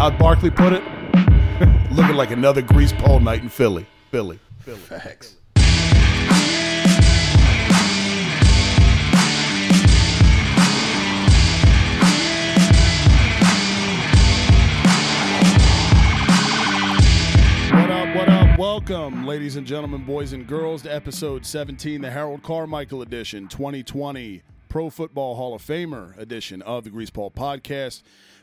How'd Barkley put it? Looking like another grease pole night in Philly. Philly. Philly. Facts. What up, what up? Welcome, ladies and gentlemen, boys and girls, to episode 17, the Harold Carmichael edition, 2020 Pro Football Hall of Famer edition of the Grease Pole Podcast.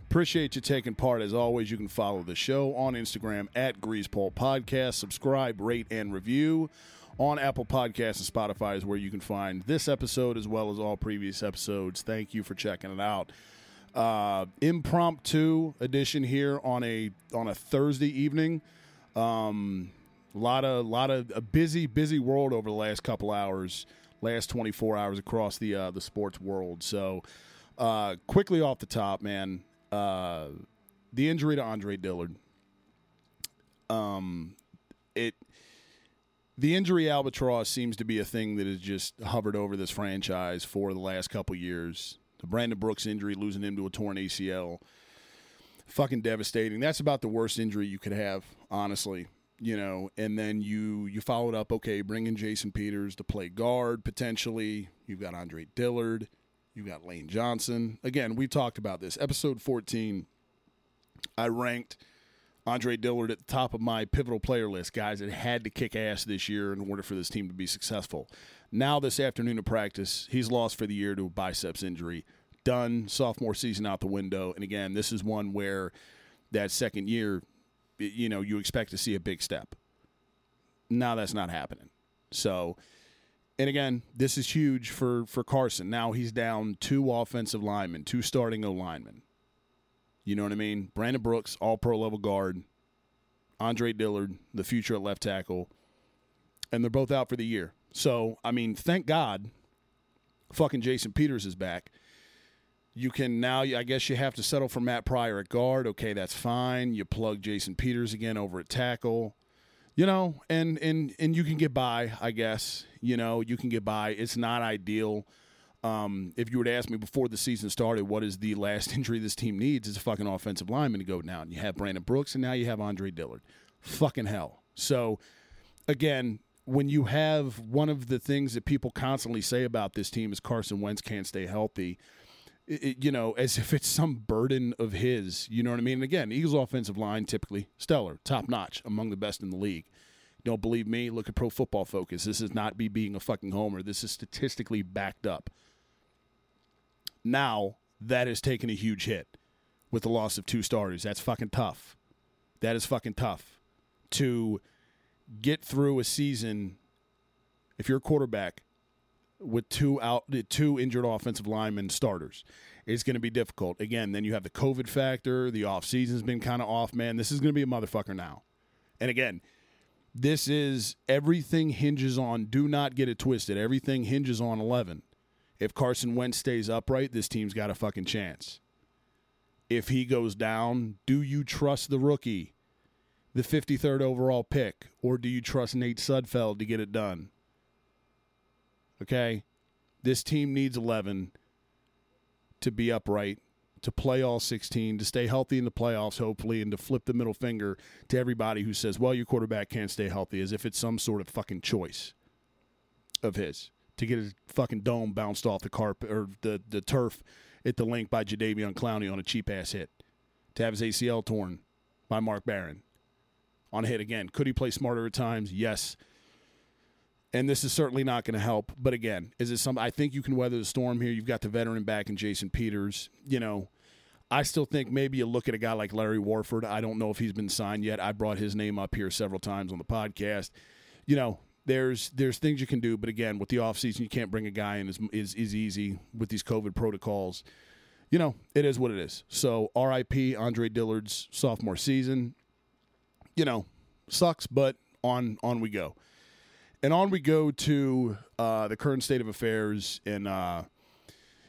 Appreciate you taking part. As always, you can follow the show on Instagram at Grease Pole Podcast. Subscribe, rate, and review on Apple Podcasts and Spotify is where you can find this episode as well as all previous episodes. Thank you for checking it out. Uh, impromptu edition here on a on a Thursday evening. Um, lot of lot of a busy busy world over the last couple hours, last twenty four hours across the uh, the sports world. So, uh, quickly off the top, man, uh, the injury to Andre Dillard. Um, it the injury albatross seems to be a thing that has just hovered over this franchise for the last couple years. The Brandon Brooks injury, losing him to a torn ACL, fucking devastating. That's about the worst injury you could have, honestly. You know, and then you you followed up. Okay, bring in Jason Peters to play guard potentially. You've got Andre Dillard. You've got Lane Johnson. Again, we talked about this. Episode 14, I ranked Andre Dillard at the top of my pivotal player list, guys that had to kick ass this year in order for this team to be successful. Now, this afternoon of practice, he's lost for the year to a biceps injury. Done, sophomore season out the window. And again, this is one where that second year, you know, you expect to see a big step. Now that's not happening. So, and again, this is huge for for Carson. Now he's down two offensive linemen, two starting O linemen. You know what I mean? Brandon Brooks, all pro level guard. Andre Dillard, the future at left tackle. And they're both out for the year. So, I mean, thank God fucking Jason Peters is back. You can now, I guess you have to settle for Matt Pryor at guard. Okay, that's fine. You plug Jason Peters again over at tackle. You know, and and and you can get by, I guess. You know, you can get by. It's not ideal. Um, if you were to ask me before the season started, what is the last injury this team needs? It's a fucking offensive lineman to go down. You have Brandon Brooks, and now you have Andre Dillard. Fucking hell. So, again, when you have one of the things that people constantly say about this team is Carson Wentz can't stay healthy, it, you know, as if it's some burden of his. You know what I mean? And again, Eagles' offensive line typically stellar, top notch, among the best in the league. Don't believe me? Look at Pro Football Focus. This is not me being a fucking homer. This is statistically backed up. Now that has taken a huge hit with the loss of two starters. That's fucking tough. That is fucking tough to get through a season if you're a quarterback with two out two injured offensive linemen starters. It's going to be difficult. Again, then you have the COVID factor. The off season's been kind of off, man. This is going to be a motherfucker now. And again, this is everything hinges on do not get it twisted. Everything hinges on 11. If Carson Wentz stays upright, this team's got a fucking chance. If he goes down, do you trust the rookie, the 53rd overall pick, or do you trust Nate Sudfeld to get it done? Okay? This team needs 11 to be upright, to play all 16, to stay healthy in the playoffs, hopefully, and to flip the middle finger to everybody who says, well, your quarterback can't stay healthy, as if it's some sort of fucking choice of his. to get his fucking dome bounced off the carpet or the, the turf at the Linc by Jadeveon Clowney on a cheap ass hit. To have his ACL torn by Mark Barron on a hit again. Could he play smarter at times? Yes. And this is certainly not going to help. But again, is it some? I think you can weather the storm here. You've got the veteran back in Jason Peters. You know, I still think maybe you look at a guy like Larry Warford. I don't know if he's been signed yet. I brought his name up here several times on the podcast. You know, there's there's things you can do, but again, with the offseason, you can't bring a guy in is, is is easy with these COVID protocols. You know, it is what it is. So, R.I.P. Andre Dillard's sophomore season. You know, sucks, but on on we go. And on we go to uh, the current state of affairs in, uh,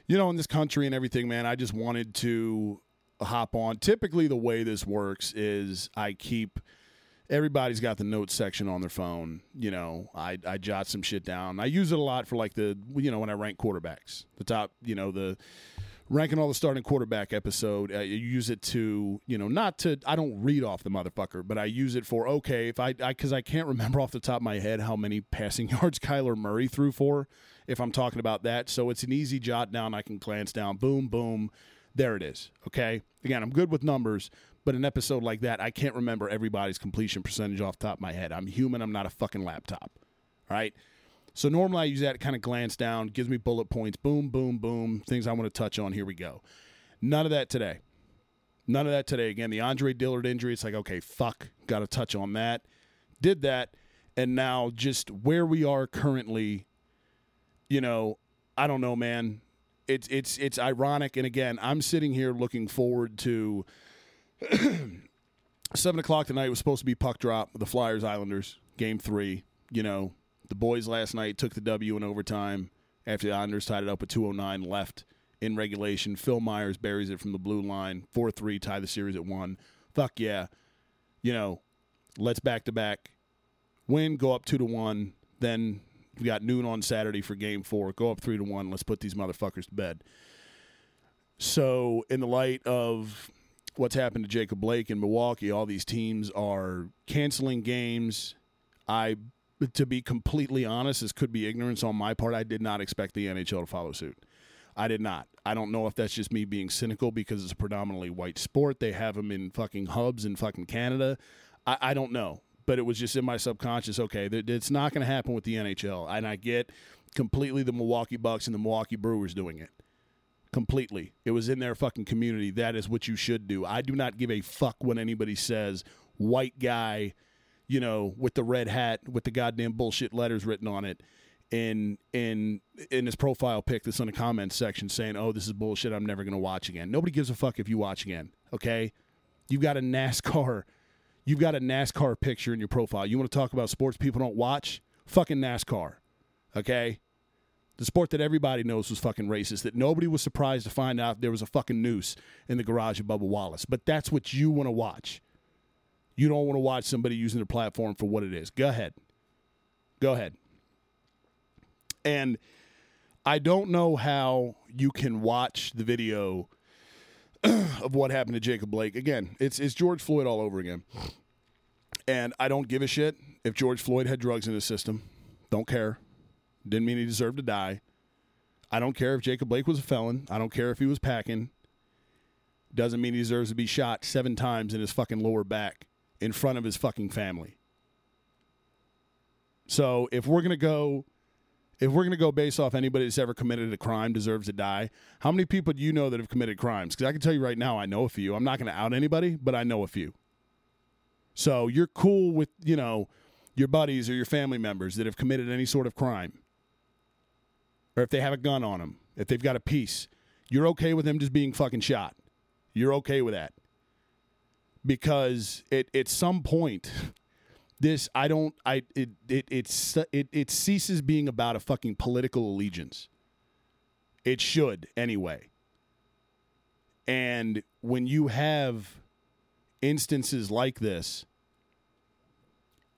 you know, in this country and everything, man. I just wanted to hop on. Typically, the way this works is I keep everybody's got the notes section on their phone. You know, I, I jot some shit down. I use it a lot for like the, you know, when I rank quarterbacks, the top, you know, the ranking all the starting quarterback episode. Uh, use it to, you know, not to. I don't read off the motherfucker, but I use it for okay if I because I, I, can't remember off the top of my head how many passing yards Kyler Murray threw for. If I'm talking about that, so it's an easy jot down. I can glance down. Boom, boom. There it is. Okay. Again, I'm good with numbers, but an episode like that, I can't remember everybody's completion percentage off top of my head. I'm human. I'm not a fucking laptop. All right. So normally I use that to kind of glance down, gives me bullet points, boom, boom, boom, things I want to touch on. Here we go. None of that today. None of that today. Again, the Andre Dillard injury, it's like, okay, fuck, got to touch on that. Did that. And now just where we are currently, you know, I don't know, man. It's it's it's ironic. And again, I'm sitting here looking forward to seven o'clock tonight was supposed to be puck drop, the Flyers Islanders, game three. You know, the boys last night took the W in overtime after the Islanders tied it up with 209 left in regulation. Phil Myers buries it from the blue line. 4 3, tie the series at 1. Fuck yeah. You know, let's back to back win, go up 2 to 1. Then we got noon on Saturday for game four. Go up 3 to 1. Let's put these motherfuckers to bed. So, in the light of what's happened to Jacob Blake in Milwaukee, all these teams are canceling games. I to be completely honest, this could be ignorance on my part. I did not expect the NHL to follow suit. I did not. I don't know if that's just me being cynical because it's a predominantly white sport. They have them in fucking hubs in fucking Canada. I, I don't know, but it was just in my subconscious. Okay, it's not going to happen with the NHL, and I get completely the Milwaukee Bucks and the Milwaukee Brewers doing it. Completely, it was in their fucking community. That is what you should do. I do not give a fuck when anybody says white guy you know, with the red hat with the goddamn bullshit letters written on it in in in his profile pic that's in the comments section saying, "Oh, this is bullshit. I'm never to watch again." Nobody gives a fuck if you watch again. Okay, you've got a NASCAR, you've got a NASCAR picture in your profile. You want to talk about sports people don't watch? Fucking NASCAR. Okay, the sport that everybody knows was fucking racist. That nobody was surprised to find out there was a fucking noose in the garage of Bubba Wallace. But that's what you want to watch you don't want to watch somebody using their platform for what it is. Go ahead. Go ahead. And I don't know how you can watch the video of what happened to Jacob Blake. Again, it's it's George Floyd all over again. And I don't give a shit if George Floyd had drugs in his system. Don't care. Didn't mean he deserved to die. I don't care if Jacob Blake was a felon. I don't care if he was packing. Doesn't mean he deserves to be shot seven times in his fucking lower back in front of his fucking family. So if we're gonna go, if we're gonna go based off anybody that's ever committed a crime deserves to die, how many people do you know that have committed crimes? Because I can tell you right now, I know a few. I'm not gonna out anybody, but I know a few. So you're cool with you know your buddies or your family members that have committed any sort of crime, or if they have a gun on them, if they've got a piece, you're okay with them just being fucking shot. You're okay with that because it, at some point this I don't I it it it's it it ceases being about a fucking political allegiance. It should anyway. And when you have instances like this,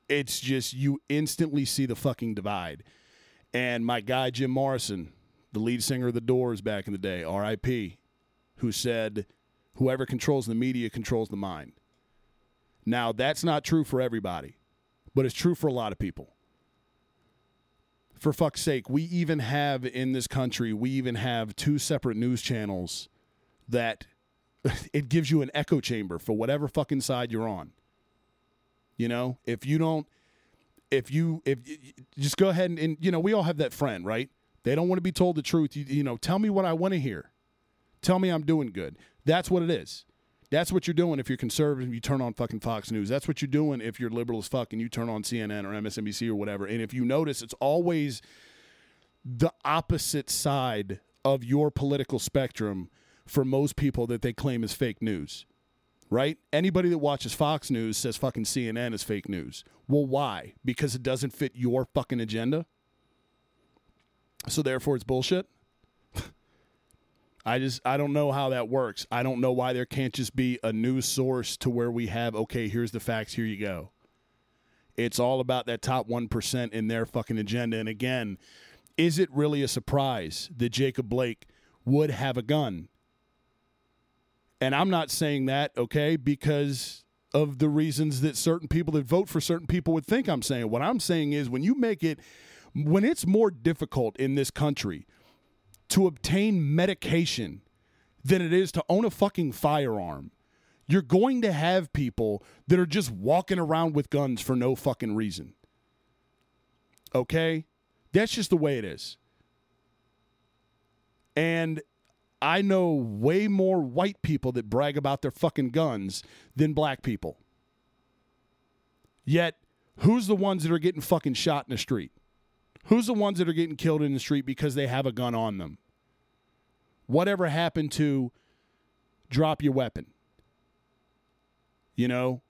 it's just you instantly see the fucking divide. And my guy Jim Morrison, the lead singer of the Doors back in the day, R.I.P., who said, "Whoever controls the media controls the mind." Now, that's not true for everybody, but it's true for a lot of people. for fuck's sake, we even have in this country, we even have two separate news channels that it gives you an echo chamber for whatever fucking side you're on. You know, if you don't, if you, if just go ahead and, and you know, we all have that friend, right? They don't want to be told the truth. You, you know, tell me what I want to hear. Tell me I'm doing good. That's what it is. That's what you're doing if you're conservative. You turn on fucking Fox News. That's what you're doing if you're liberal as fuck and you turn on CNN or MSNBC or whatever. And if you notice, it's always the opposite side of your political spectrum for most people that they claim is fake news. Right? Anybody that watches Fox News says fucking CNN is fake news. Well, why? Because it doesn't fit your fucking agenda? So therefore it's bullshit? I just I don't know how that works. I don't know why there can't just be a news source to where we have okay, here's the facts, here you go. It's all about that top 1% in their fucking agenda and again, is it really a surprise that Jacob Blake would have a gun? And I'm not saying that, okay, because of the reasons that certain people that vote for certain people would think I'm saying. What I'm saying is when you make it when it's more difficult in this country to obtain medication than it is to own a fucking firearm. You're going to have people that are just walking around with guns for no fucking reason. Okay? That's just the way it is. And I know way more white people that brag about their fucking guns than black people. Yet, who's the ones that are getting fucking shot in the street? Who's the ones that are getting killed in the street because they have a gun on them? Whatever happened to drop your weapon? You know?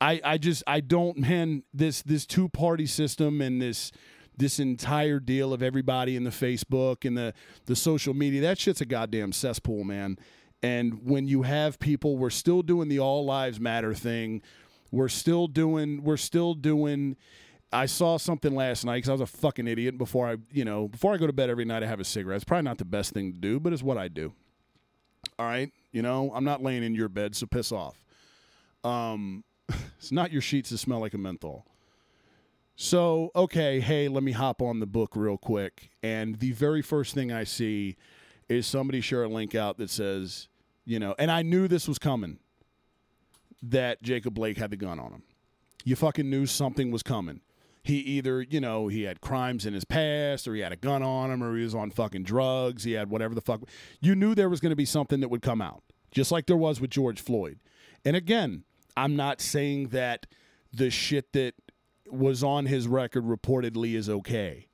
I I just I don't man this this two party system and this this entire deal of everybody in the Facebook and the the social media that shit's a goddamn cesspool, man. And when you have people, we're still doing the all lives matter thing. We're still doing we're still doing I saw something last night because I was a fucking idiot. Before I, you know, before I go to bed every night, I have a cigarette. It's probably not the best thing to do, but it's what I do. All right, you know, I'm not laying in your bed, so piss off. Um, it's not your sheets that smell like a menthol. So, okay, hey, let me hop on the book real quick. And the very first thing I see is somebody share a link out that says, you know, and I knew this was coming that Jacob Blake had the gun on him. You fucking knew something was coming he either, you know, he had crimes in his past or he had a gun on him or he was on fucking drugs. He had whatever the fuck. You knew there was going to be something that would come out, just like there was with George Floyd. And again, I'm not saying that the shit that was on his record reportedly is okay.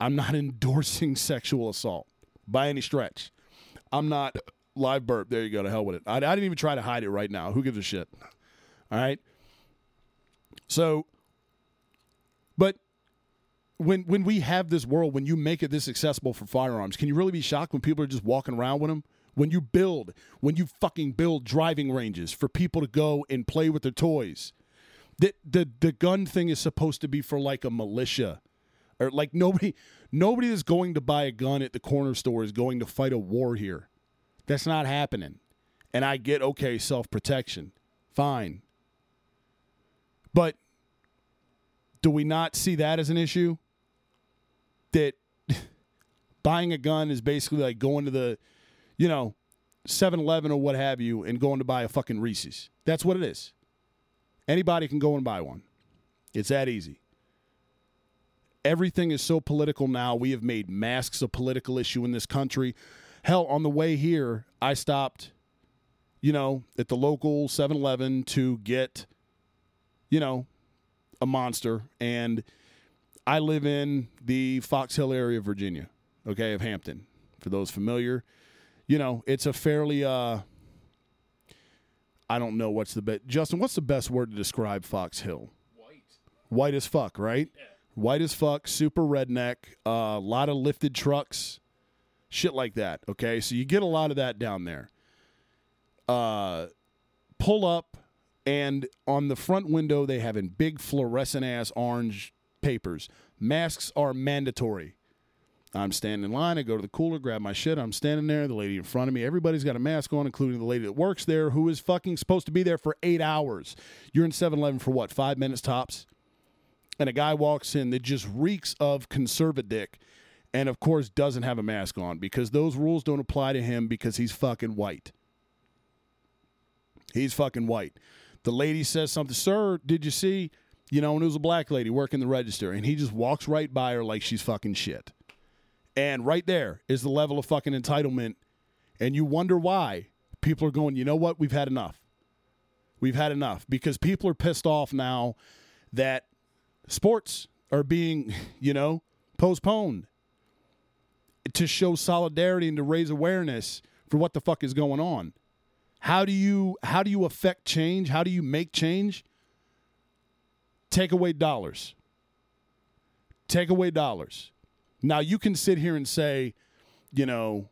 I'm not endorsing sexual assault by any stretch. I'm not live burp. There you go. To hell with it. I, I didn't even try to hide it right now. Who gives a shit? All right. So but when when we have this world, when you make it this accessible for firearms, can you really be shocked when people are just walking around with them? When you build, when you fucking build driving ranges for people to go and play with their toys. The the the gun thing is supposed to be for like a militia. Or like nobody nobody that's going to buy a gun at the corner store is going to fight a war here. That's not happening. And I get okay, self-protection. Fine. But do we not see that as an issue? That buying a gun is basically like going to the, you know, 7 Eleven or what have you and going to buy a fucking Reese's. That's what it is. Anybody can go and buy one. It's that easy. Everything is so political now. We have made masks a political issue in this country. Hell, on the way here, I stopped, you know, at the local 7 Eleven to get, you know, a monster, and I live in the Fox Hill area of Virginia, okay, of Hampton. For those familiar, you know, it's a fairly uh I don't know what's the best Justin, what's the best word to describe Fox Hill? White. White as fuck, right? Yeah. White as fuck, super redneck, a uh, lot of lifted trucks, shit like that. Okay, so you get a lot of that down there. Uh, pull up and on the front window, they have in big fluorescent ass orange papers. Masks are mandatory. I'm standing in line. I go to the cooler, grab my shit. I'm standing there. The lady in front of me, everybody's got a mask on, including the lady that works there, who is fucking supposed to be there for eight hours. You're in 7 Eleven for what, five minutes tops? and a guy walks in that just reeks of conservadick and of course doesn't have a mask on because those rules don't apply to him because he's fucking white. He's fucking white. The lady says something, sir, did you see? You know, and it was a black lady working the register, and he just walks right by her like she's fucking shit. And right there is the level of fucking entitlement. And you wonder why people are going, you know what? We've had enough. We've had enough because people are pissed off now that sports are being, you know, postponed to show solidarity and to raise awareness for what the fuck is going on. How do you how do you affect change? How do you make change? Take away dollars. Take away dollars. Now you can sit here and say, you know,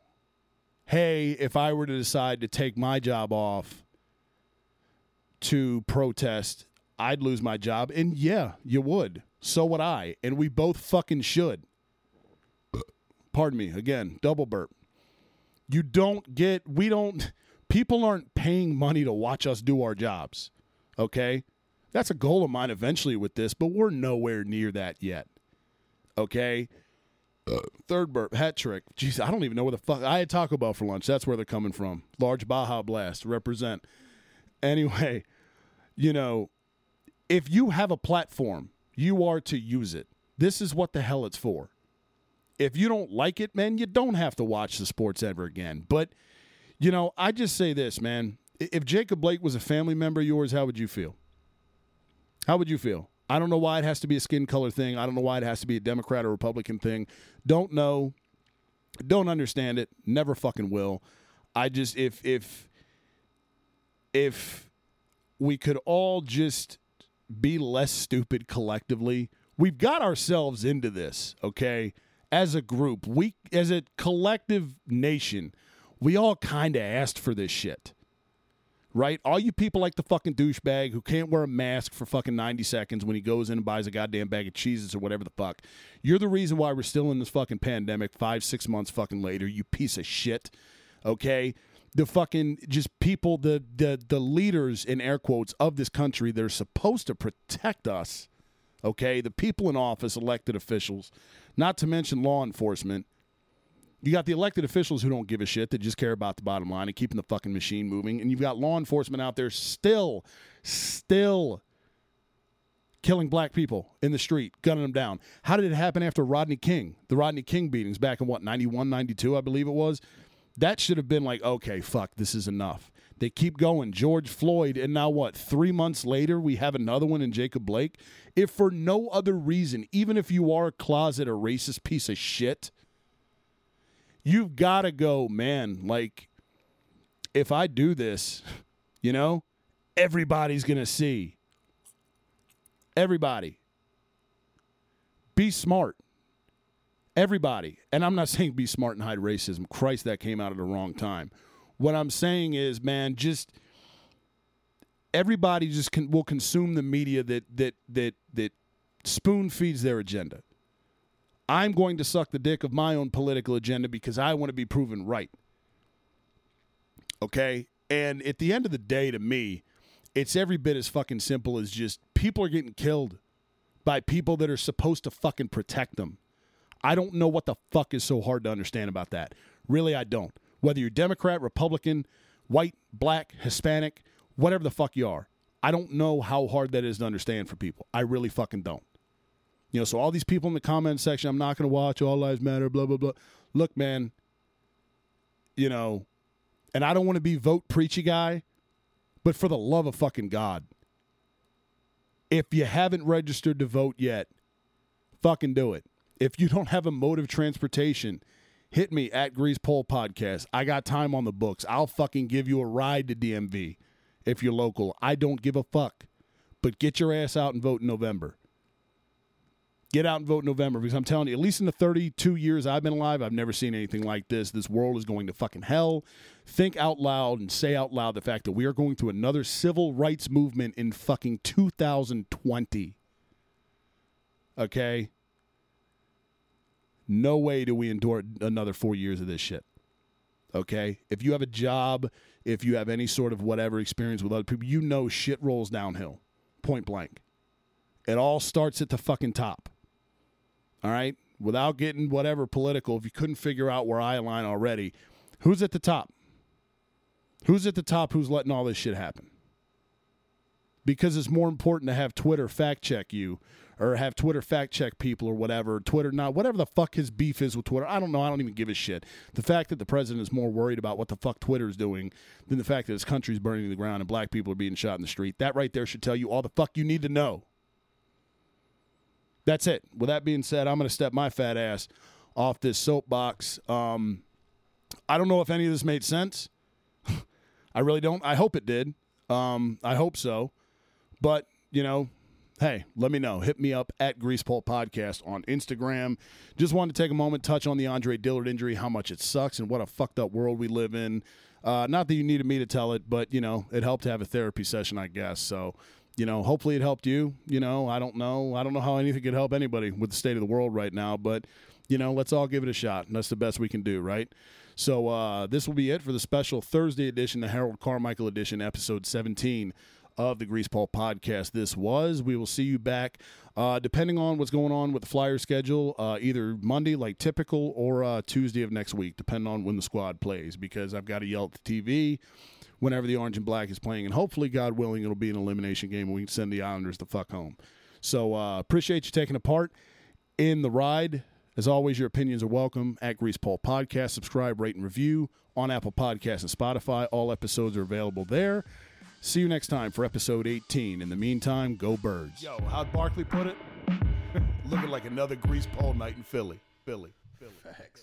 hey, if I were to decide to take my job off to protest, I'd lose my job. And yeah, you would. So would I. And we both fucking should. Pardon me. Again, double burp. You don't get, we don't, people aren't paying money to watch us do our jobs. Okay? That's a goal of mine eventually with this, but we're nowhere near that yet. Okay? Third burp, hat trick. Jeez, I don't even know where the fuck. I had Taco Bell for lunch. That's where they're coming from. Large Baja Blast. Represent. Anyway, you know, if you have a platform, you are to use it. This is what the hell it's for. If you don't like it, man, you don't have to watch the sports ever again. But, you know, I just say this, man. If Jacob Blake was a family member of yours, how would you feel? How would you feel? I don't know why it has to be a skin color thing. I don't know why it has to be a Democrat or Republican thing. Don't know. Don't understand it. Never fucking will. I just if if if we could all just be less stupid collectively. We've got ourselves into this, okay? As a group, we as a collective nation, we all kind of asked for this shit right? All you people like the fucking douchebag who can't wear a mask for fucking 90 seconds when he goes in and buys a goddamn bag of cheeses or whatever the fuck. You're the reason why we're still in this fucking pandemic five, six months fucking later, you piece of shit. Okay? The fucking just people, the the the leaders in air quotes of this country they're supposed to protect us. Okay, the people in office, elected officials, not to mention law enforcement, you got the elected officials who don't give a shit that just care about the bottom line and keeping the fucking machine moving. And you've got law enforcement out there still, still killing black people in the street, gunning them down. How did it happen after Rodney King? The Rodney King beatings back in what, 91, 92, I believe it was? That should have been like, okay, fuck, this is enough. They keep going. George Floyd, and now what? Three months later, we have another one in Jacob Blake. If for no other reason, even if you are a closet or racist piece of shit, you've got to go, man. Like, if I do this, you know, everybody's going to see. Everybody. Be smart. Everybody. And I'm not saying be smart and hide racism. Christ, that came out at the wrong time. What I'm saying is, man, just everybody just can, will consume the media that that that that spoon feeds their agenda. I'm going to suck the dick of my own political agenda because I want to be proven right. Okay? And at the end of the day, to me, it's every bit as fucking simple as just people are getting killed by people that are supposed to fucking protect them. I don't know what the fuck is so hard to understand about that. Really, I don't. Whether you're Democrat, Republican, white, black, Hispanic, whatever the fuck you are, I don't know how hard that is to understand for people. I really fucking don't. You know, so all these people in the comment section, I'm not going to watch All Lives Matter, blah, blah, blah. Look, man, you know, and I don't want to be vote preachy guy, but for the love of fucking God, if you haven't registered to vote yet, fucking do it. If you don't have a mode of transportation, hit me at Grease Pole Podcast. I got time on the books. I'll fucking give you a ride to DMV if you're local. I don't give a fuck. But get your ass out and vote in November. Get out and vote in November because I'm telling you, at least in the 32 years I've been alive, I've never seen anything like this. This world is going to fucking hell. Think out loud and say out loud the fact that we are going through another civil rights movement in fucking 2020. Okay? No way do we endure another four years of this shit. Okay? If you have a job, if you have any sort of whatever experience with other people, you know shit rolls downhill. Point blank It all starts at the fucking top. All right? Without getting whatever political, if you couldn't figure out where I align already, who's at the top? Who's at the top who's letting all this shit happen? Because it's more important to have Twitter fact check you or have Twitter fact check people or whatever. Twitter not whatever the fuck his beef is with Twitter. I don't know. I don't even give a shit. The fact that the president is more worried about what the fuck Twitter is doing than the fact that his country's burning to the ground and black people are being shot in the street. That right there should tell you all the fuck you need to know. That's it. With that being said, I'm going to step my fat ass off this soapbox. Um, I don't know if any of this made sense. I really don't. I hope it did. Um, I hope so. But, you know, hey, let me know. Hit me up at Greasepole Podcast on Instagram. Just wanted to take a moment, touch on the Andre Dillard injury, how much it sucks, and what a fucked up world we live in. Uh, not that you needed me to tell it, but, you know, it helped to have a therapy session, I guess. So, you know, hopefully it helped you. You know, I don't know. I don't know how anything could help anybody with the state of the world right now, but, you know, let's all give it a shot. That's the best we can do, right? So uh, this will be it for the special Thursday edition, the Harold Carmichael edition, episode 17 of the Greasepole podcast. This was. We will see you back, uh, depending on what's going on with the flyer schedule, uh, either Monday, like typical, or uh, Tuesday of next week, depending on when the squad plays, because I've got to yell at the TV whenever the orange and black is playing. And hopefully, God willing, it'll be an elimination game and we can send the Islanders the fuck home. So uh, appreciate you taking a part in the ride. As always, your opinions are welcome at Greasepole Podcast. Subscribe, rate, and review on Apple Podcasts and Spotify. All episodes are available there. See you next time for episode 18. In the meantime, go birds. Yo, how'd Barkley put it? Looking like another grease pole night in Philly. Philly. Philly. Facts.